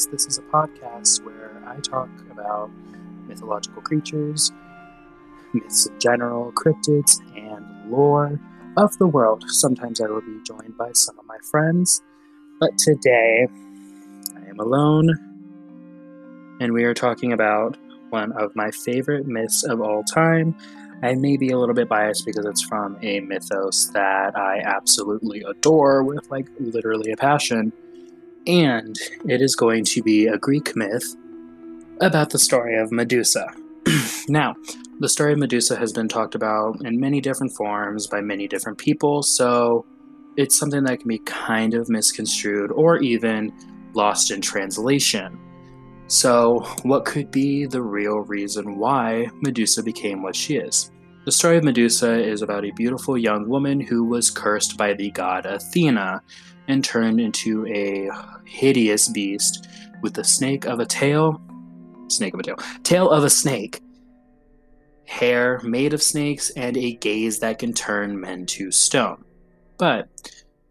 Myths. This is a podcast where I talk about mythological creatures, myths in general, cryptids, and lore of the world. Sometimes I will be joined by some of my friends, but today I am alone, and we are talking about one of my favorite myths of all time. I may be a little bit biased because it's from a mythos that I absolutely adore with like literally a passion. And it is going to be a Greek myth about the story of Medusa. now, the story of Medusa has been talked about in many different forms by many different people, so it's something that can be kind of misconstrued or even lost in translation. So, what could be the real reason why Medusa became what she is? The story of Medusa is about a beautiful young woman who was cursed by the god Athena and turned into a hideous beast with a snake of a tail, snake of a tail, tail of a snake, hair made of snakes, and a gaze that can turn men to stone. But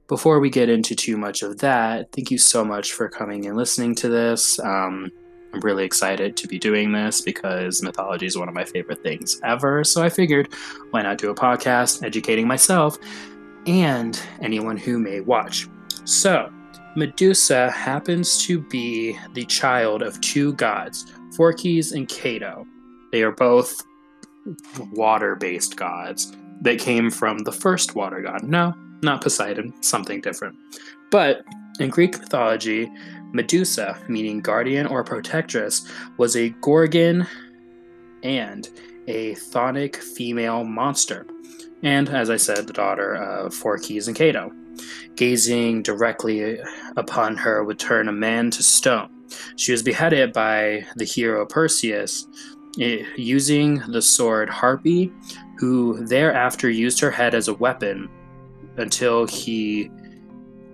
before we get into too much of that, thank you so much for coming and listening to this. Um, I'm really excited to be doing this because mythology is one of my favorite things ever. So I figured, why not do a podcast educating myself and anyone who may watch? So, Medusa happens to be the child of two gods, Phorcys and Ceto. They are both water based gods that came from the first water god. No, not Poseidon, something different. But in Greek mythology, Medusa, meaning guardian or protectress, was a Gorgon and a chthonic female monster, and as I said, the daughter of Phorcys and Ceto. Gazing directly upon her would turn a man to stone. She was beheaded by the hero Perseus using the sword Harpe, who thereafter used her head as a weapon until he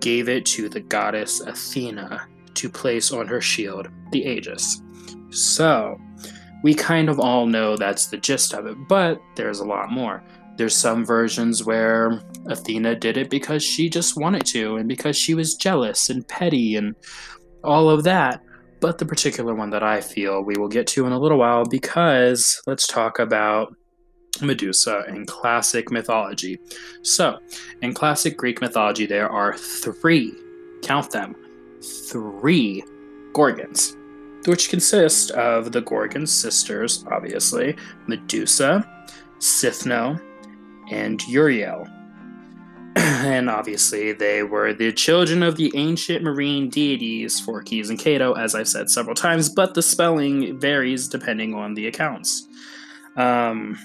gave it to the goddess Athena to place on her shield the Aegis. So, we kind of all know that's the gist of it, but there's a lot more. There's some versions where Athena did it because she just wanted to and because she was jealous and petty and all of that. But the particular one that I feel we will get to in a little while because let's talk about Medusa in classic mythology. So, in classic Greek mythology, there are three, count them, three Gorgons, which consist of the Gorgon sisters, obviously, Medusa, Stheno, and Uriel. and obviously, they were the children of the ancient marine deities Phorcys and Ceto, as I've said several times, but the spelling varies depending on the accounts. Um,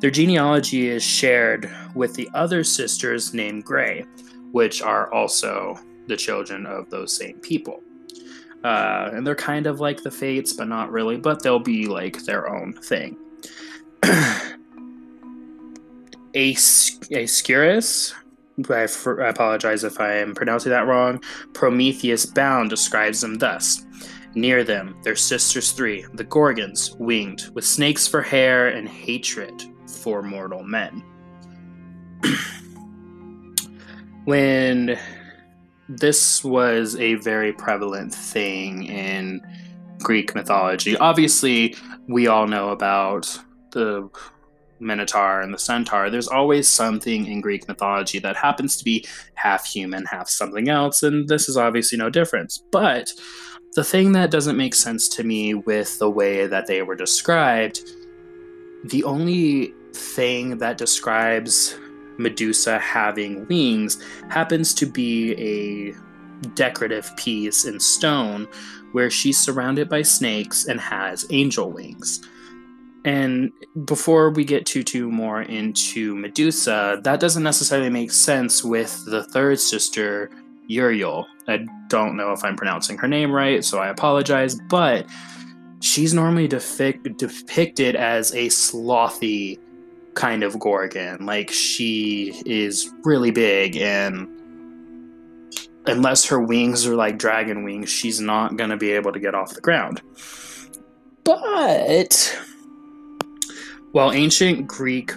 their genealogy is shared with the other sisters named Gray, which are also the children of those same people. Uh, and they're kind of like the Fates, but not really, but they'll be like their own thing. Aeschylus, I, I apologize if I am pronouncing that wrong, Prometheus Bound describes them thus. Near them, their sisters three, the Gorgons, winged, with snakes for hair and hatred for mortal men. when this was a very prevalent thing in Greek mythology. Obviously, we all know about the Minotaur and the Centaur. There's always something in Greek mythology that happens to be half human, half something else, and this is obviously no difference. But the thing that doesn't make sense to me with the way that they were described, the only thing that describes Medusa having wings happens to be a decorative piece in stone where she's surrounded by snakes and has angel wings. And before we get too too more into Medusa, that doesn't necessarily make sense with the third sister, Uriel. I don't know if I'm pronouncing her name right, so I apologize, but she's normally depic- depicted as a slothy kind of Gorgon. Like she is really big and unless her wings are like dragon wings, she's not going to be able to get off the ground. But while ancient Greek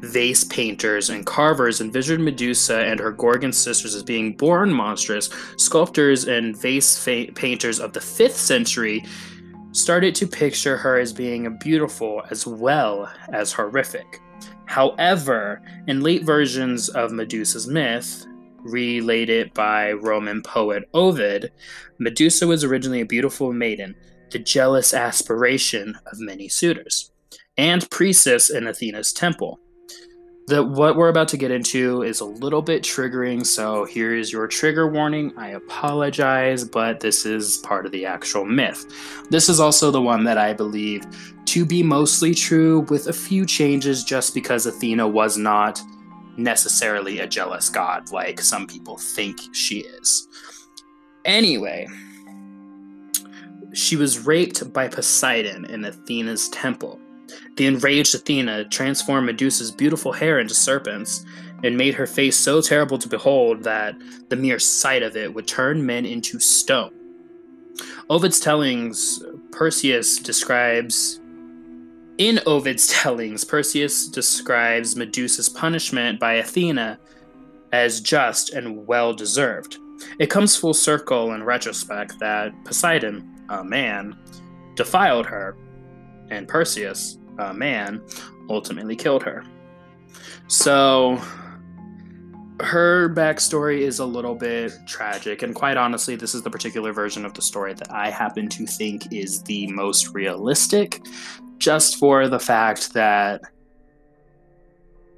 vase painters and carvers envisioned Medusa and her Gorgon sisters as being born monstrous, sculptors and vase fa- painters of the 5th century started to picture her as being beautiful as well as horrific. However, in late versions of Medusa's myth, related by Roman poet Ovid, Medusa was originally a beautiful maiden, the jealous aspiration of many suitors, and priestess in Athena's temple. What we're about to get into is a little bit triggering, so here's your trigger warning. I apologize, but this is part of the actual myth. This is also the one that I believe to be mostly true, with a few changes just because Athena was not necessarily a jealous god like some people think she is. Anyway, she was raped by Poseidon in Athena's temple. The enraged Athena transformed Medusa's beautiful hair into serpents and made her face so terrible to behold that the mere sight of it would turn men into stone. Ovid's tellings, Perseus describes. In Ovid's tellings, Perseus describes Medusa's punishment by Athena as just and well deserved. It comes full circle in retrospect that Poseidon, a man, defiled her, and Perseus, a man, ultimately killed her. So her backstory is a little bit tragic, and quite honestly, this is the particular version of the story that I happen to think is the most realistic, just for the fact that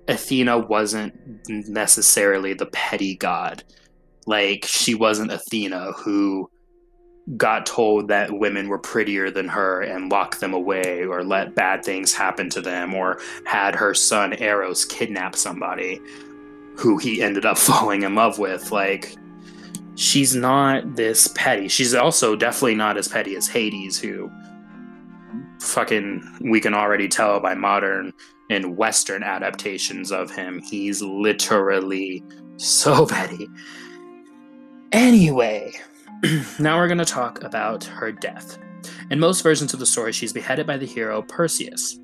Athena wasn't necessarily the petty god. Like, she wasn't Athena who got told that women were prettier than her and locked them away or let bad things happen to them or had her son Eros kidnap somebody who he ended up falling in love with. Like she's not this petty. She's also definitely not as petty as Hades who fucking we can already tell by modern and western adaptations of him he's literally so petty. Anyway now we're going to talk about her death. In most versions of the story, she's beheaded by the hero Perseus,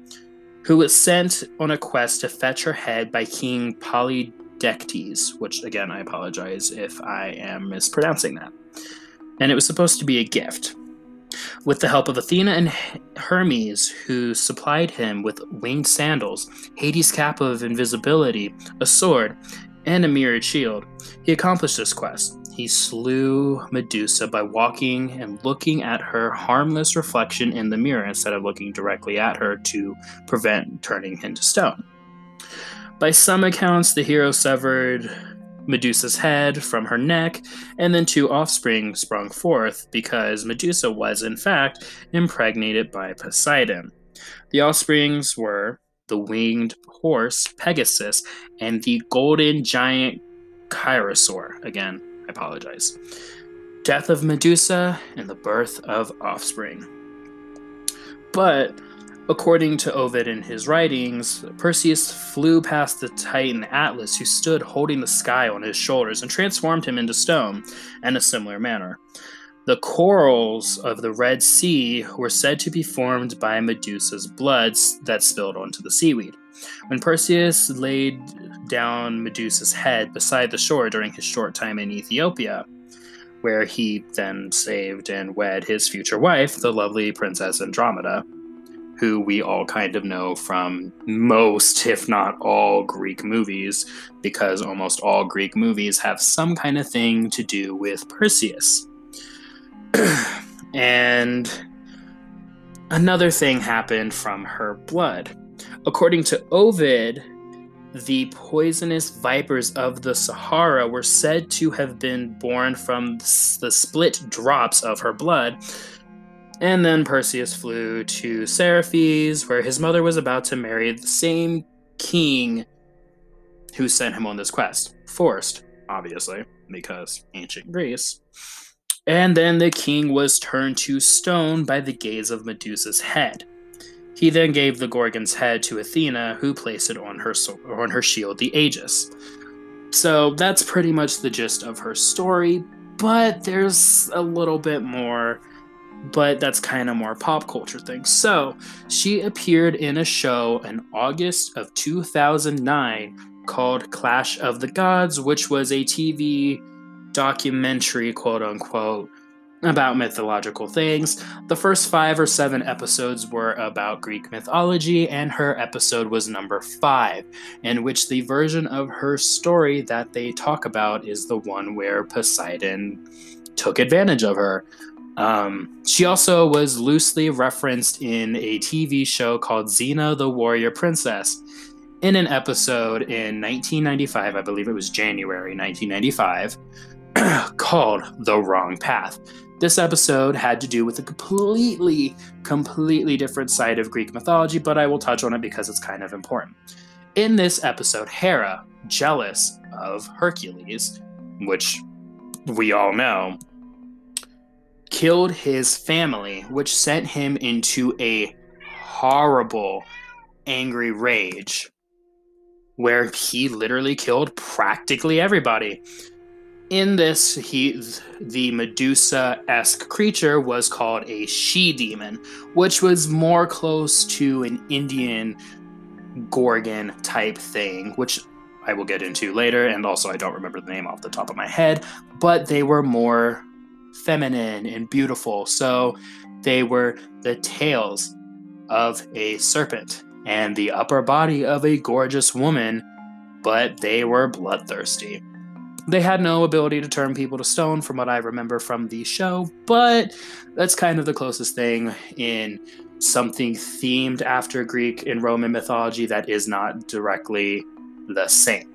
who was sent on a quest to fetch her head by King Polydectes, which again, I apologize if I am mispronouncing that. And it was supposed to be a gift. With the help of Athena and Hermes, who supplied him with winged sandals, Hades' cap of invisibility, a sword, and a mirrored shield, he accomplished this quest. He slew Medusa by walking and looking at her harmless reflection in the mirror instead of looking directly at her to prevent turning into stone. By some accounts, the hero severed Medusa's head from her neck, and then two offspring sprung forth because Medusa was, in fact, impregnated by Poseidon. The offsprings were the winged horse Pegasus and the golden giant Chrysaor. Again, I apologize. Death of Medusa and the birth of offspring. But according to Ovid in his writings, Perseus flew past the Titan Atlas, who stood holding the sky on his shoulders, and transformed him into stone in a similar manner. The corals of the Red Sea were said to be formed by Medusa's blood that spilled onto the seaweed. When Perseus laid down Medusa's head beside the shore during his short time in Ethiopia, where he then saved and wed his future wife, the lovely Princess Andromeda, who we all kind of know from most, if not all, Greek movies, because almost all Greek movies have some kind of thing to do with Perseus. and another thing happened from her blood. According to Ovid, the poisonous vipers of the Sahara were said to have been born from the split drops of her blood. And then Perseus flew to Seriphos, where his mother was about to marry the same king who sent him on this quest. Forced, obviously, because ancient Greece. And then the king was turned to stone by the gaze of Medusa's head. He then gave the Gorgon's head to Athena, who placed it on her on her shield, the Aegis. So that's pretty much the gist of her story, but there's a little bit more but that's kind of more pop culture thing. So she appeared in a show in August of 2009 called Clash of the Gods, which was a TV documentary, quote unquote, about mythological things. The first five or seven episodes were about Greek mythology, and her episode was number five, in which the version of her story that they talk about is the one where Poseidon took advantage of her. Um, she also was loosely referenced in a TV show called Xena the Warrior Princess. In an episode in 1995, I believe it was January 1995, called The Wrong Path. This episode had to do with a completely, completely different side of Greek mythology, but I will touch on it because it's kind of important. In this episode, Hera, jealous of Hercules, which we all know, killed his family, which sent him into a horrible, angry rage where he literally killed practically everybody in this he the medusa-esque creature was called a she demon which was more close to an indian gorgon type thing which i will get into later and also i don't remember the name off the top of my head but they were more feminine and beautiful. So they were the tails of a serpent and the upper body of a gorgeous woman but they were bloodthirsty they had no ability to turn people to stone, from what I remember from the show, but that's kind of the closest thing in something themed after Greek and Roman mythology that is not directly the same.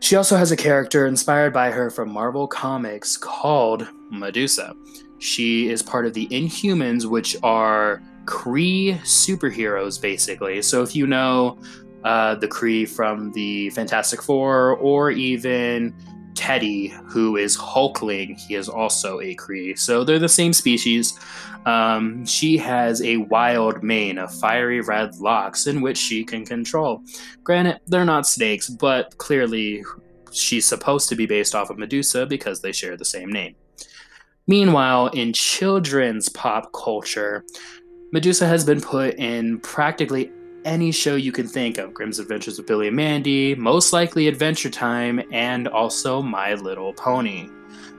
She also has a character inspired by her from Marvel Comics called Medusa. She is part of the Inhumans, which are Kree superheroes, basically. So if you know uh, the Kree from the Fantastic Four, or even Teddy, who is Hulkling. He is also a Kree, so they're the same species. Um, she has a wild mane of fiery red locks in which she can control. Granted, they're not snakes, but clearly she's supposed to be based off of Medusa because they share the same name. Meanwhile, in children's pop culture, Medusa has been put in practically any show you can think of Grimm's Adventures of Billy and Mandy, most likely Adventure Time, and also My Little Pony.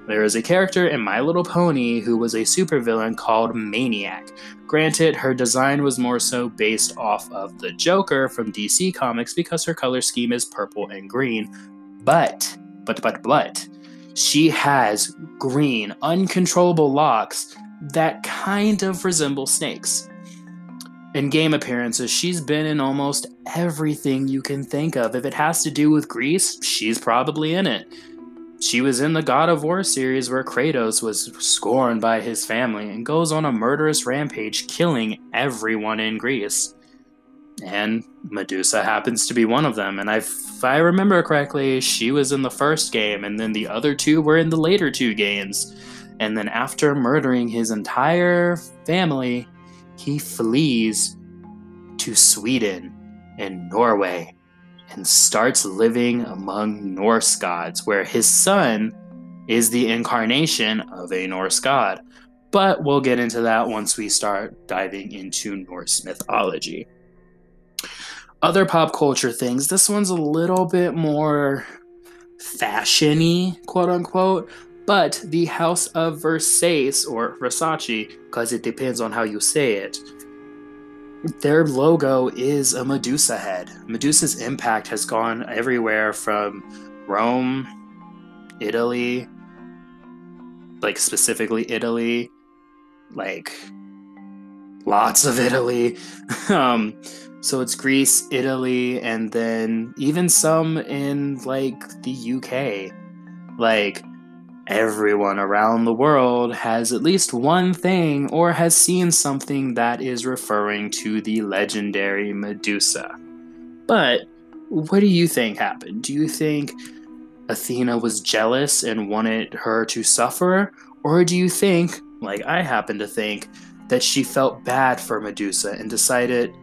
There is a character in My Little Pony who was a supervillain called Mane-iac. Granted, her design was more so based off of the Joker from DC Comics because her color scheme is purple and green. But, but, but, but, she has green, uncontrollable locks that kind of resemble snakes in game appearances, she's been in almost everything you can think of. If it has to do with Greece, she's probably in it. She was in the God of War series where Kratos was scorned by his family and goes on a murderous rampage, killing everyone in Greece. And Medusa happens to be one of them. And if I remember correctly, she was in the first game, and then the other two were in the later two games. And then after murdering his entire family, he flees to Sweden and Norway and starts living among Norse gods, where his son is the incarnation of a Norse god. But we'll get into that once we start diving into Norse mythology. Other pop culture things, this one's a little bit more fashiony, quote unquote, but the House of Versace, or Versace, because it depends on how you say it, their logo is a Medusa head. Medusa's impact has gone everywhere from Rome, Italy, like specifically Italy, like lots of Italy. um, so it's Greece, Italy, and then even some in like the UK. Like Everyone around the world has at least one thing or has seen something that is referring to the legendary Medusa. But what do you think happened? Do you think Athena was jealous and wanted her to suffer? Or do you think, like I happen to think, that she felt bad for Medusa and decided,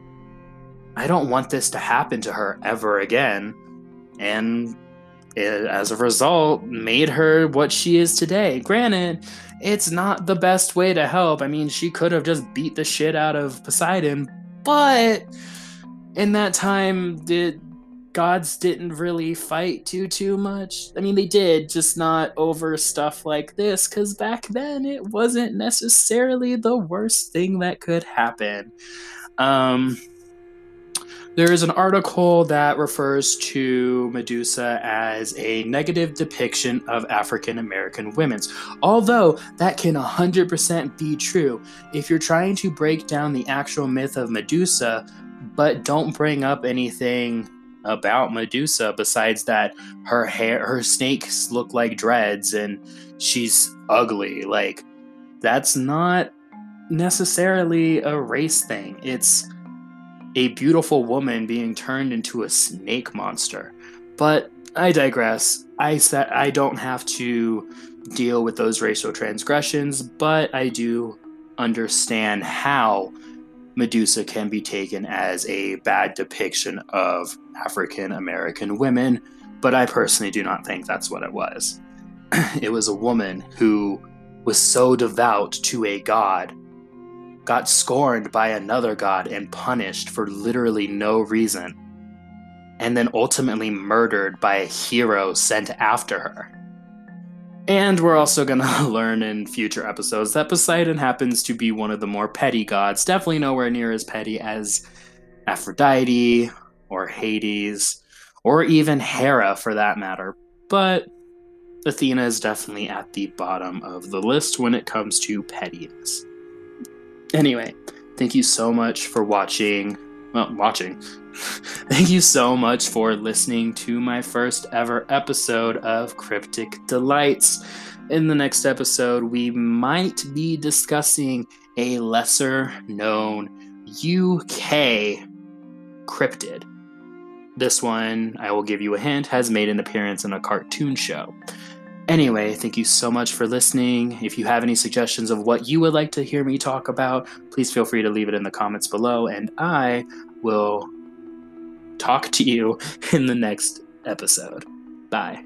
I don't want this to happen to her ever again, and it, as a result, made her what she is today. Granted, it's not the best way to help. I mean, she could have just beat the shit out of Poseidon, but in that time, the gods didn't really fight too too much. I mean, they did, just not over stuff like this, because back then it wasn't necessarily the worst thing that could happen. Um, there is an article that refers to Medusa as a negative depiction of African American women's. Although that can 100% be true. If you're trying to break down the actual myth of Medusa, but don't bring up anything about Medusa besides that her hair her snakes look like dreads and she's ugly like that's not necessarily a race thing it's a beautiful woman being turned into a snake monster. But I digress. I said I don't have to deal with those racial transgressions, but I do understand how Medusa can be taken as a bad depiction of African American women, but I personally do not think that's what it was. it was a woman who was so devout to a god got scorned by another god and punished for literally no reason, and then ultimately murdered by a hero sent after her. And we're also going to learn in future episodes that Poseidon happens to be one of the more petty gods, definitely nowhere near as petty as Aphrodite or Hades or even Hera for that matter. But Athena is definitely at the bottom of the list when it comes to pettiness. Anyway, thank you so much for watching. Well, watching. thank you so much for listening to my first ever episode of Cryptic Delights. In the next episode, we might be discussing a lesser known UK cryptid. This one, I will give you a hint, has made an appearance in a cartoon show. Anyway, thank you so much for listening. If you have any suggestions of what you would like to hear me talk about, please feel free to leave it in the comments below, and I will talk to you in the next episode. Bye.